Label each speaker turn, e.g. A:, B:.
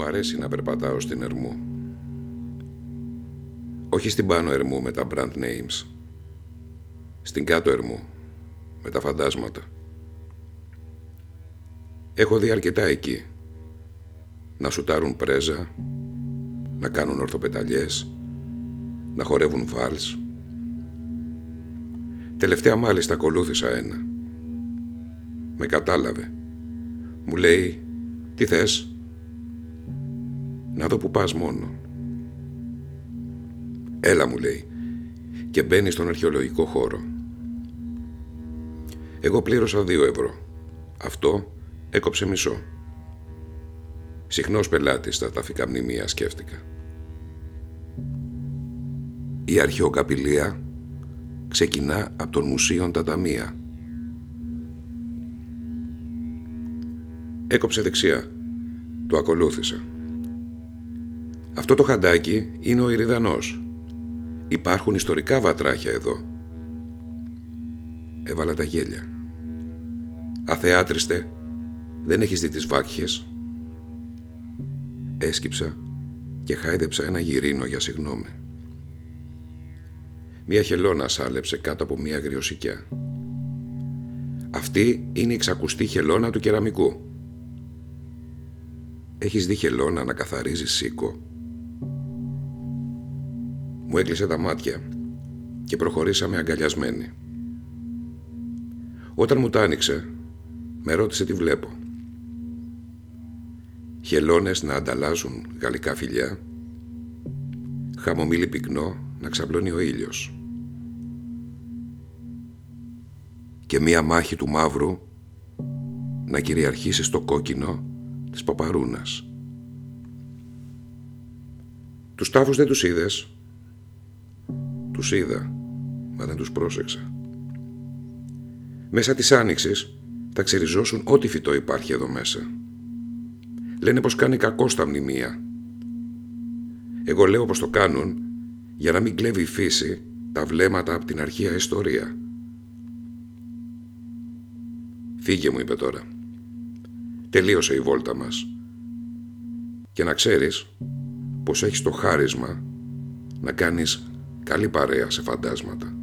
A: αρέσει να περπατάω στην Ερμού. Όχι στην πάνω Ερμού με τα brand names. Στην κάτω Ερμού με τα φαντάσματα. Έχω δει αρκετά εκεί. Να σουτάρουν πρέζα, να κάνουν ορθοπεταλιές, να χορεύουν βάλς. Τελευταία μάλιστα ακολούθησα ένα. Με κατάλαβε. Μου λέει, τι θες, να δω που πας μόνο. Έλα μου λέει και μπαίνει στον αρχαιολογικό χώρο. Εγώ πλήρωσα δύο ευρώ. Αυτό έκοψε μισό. Συχνός πελάτης στα ταφικά μνημεία σκέφτηκα. Η αρχαιοκαπηλεία ξεκινά από τον Μουσείον Ταταμία. Έκοψε δεξιά. Το ακολούθησα. Αυτό το χαντάκι είναι ο Ιριδανός. Υπάρχουν ιστορικά βατράχια εδώ. Έβαλα τα γέλια. Αθεάτριστε, δεν έχεις δει τις βάκχες. Έσκυψα και χάιδεψα ένα γυρίνο για συγνώμη. Μία χελώνα σάλεψε κάτω από μία αγριοσικιά. Αυτή είναι η ξακουστή χελώνα του κεραμικού. Έχεις δει χελώνα να καθαρίζεις σίκο μου έκλεισε τα μάτια και προχωρήσαμε αγκαλιασμένοι. Όταν μου τα άνοιξε, με ρώτησε τι βλέπω. Χελώνες να ανταλλάζουν γαλλικά φιλιά, χαμομήλι πυκνό να ξαπλώνει ο ήλιος και μία μάχη του μαύρου να κυριαρχήσει στο κόκκινο της παπαρούνας. Τους τάφους δεν τους είδες, τους είδα, μα δεν τους πρόσεξα. Μέσα της άνοιξης θα ξεριζώσουν ό,τι φυτό υπάρχει εδώ μέσα. Λένε πως κάνει κακό στα μνημεία. Εγώ λέω πως το κάνουν για να μην κλέβει η φύση τα βλέμματα από την αρχαία ιστορία. Φύγε μου είπε τώρα. Τελείωσε η βόλτα μας. Και να ξέρεις πως έχεις το χάρισμα να κάνεις Καλή παρέα σε φαντάσματα.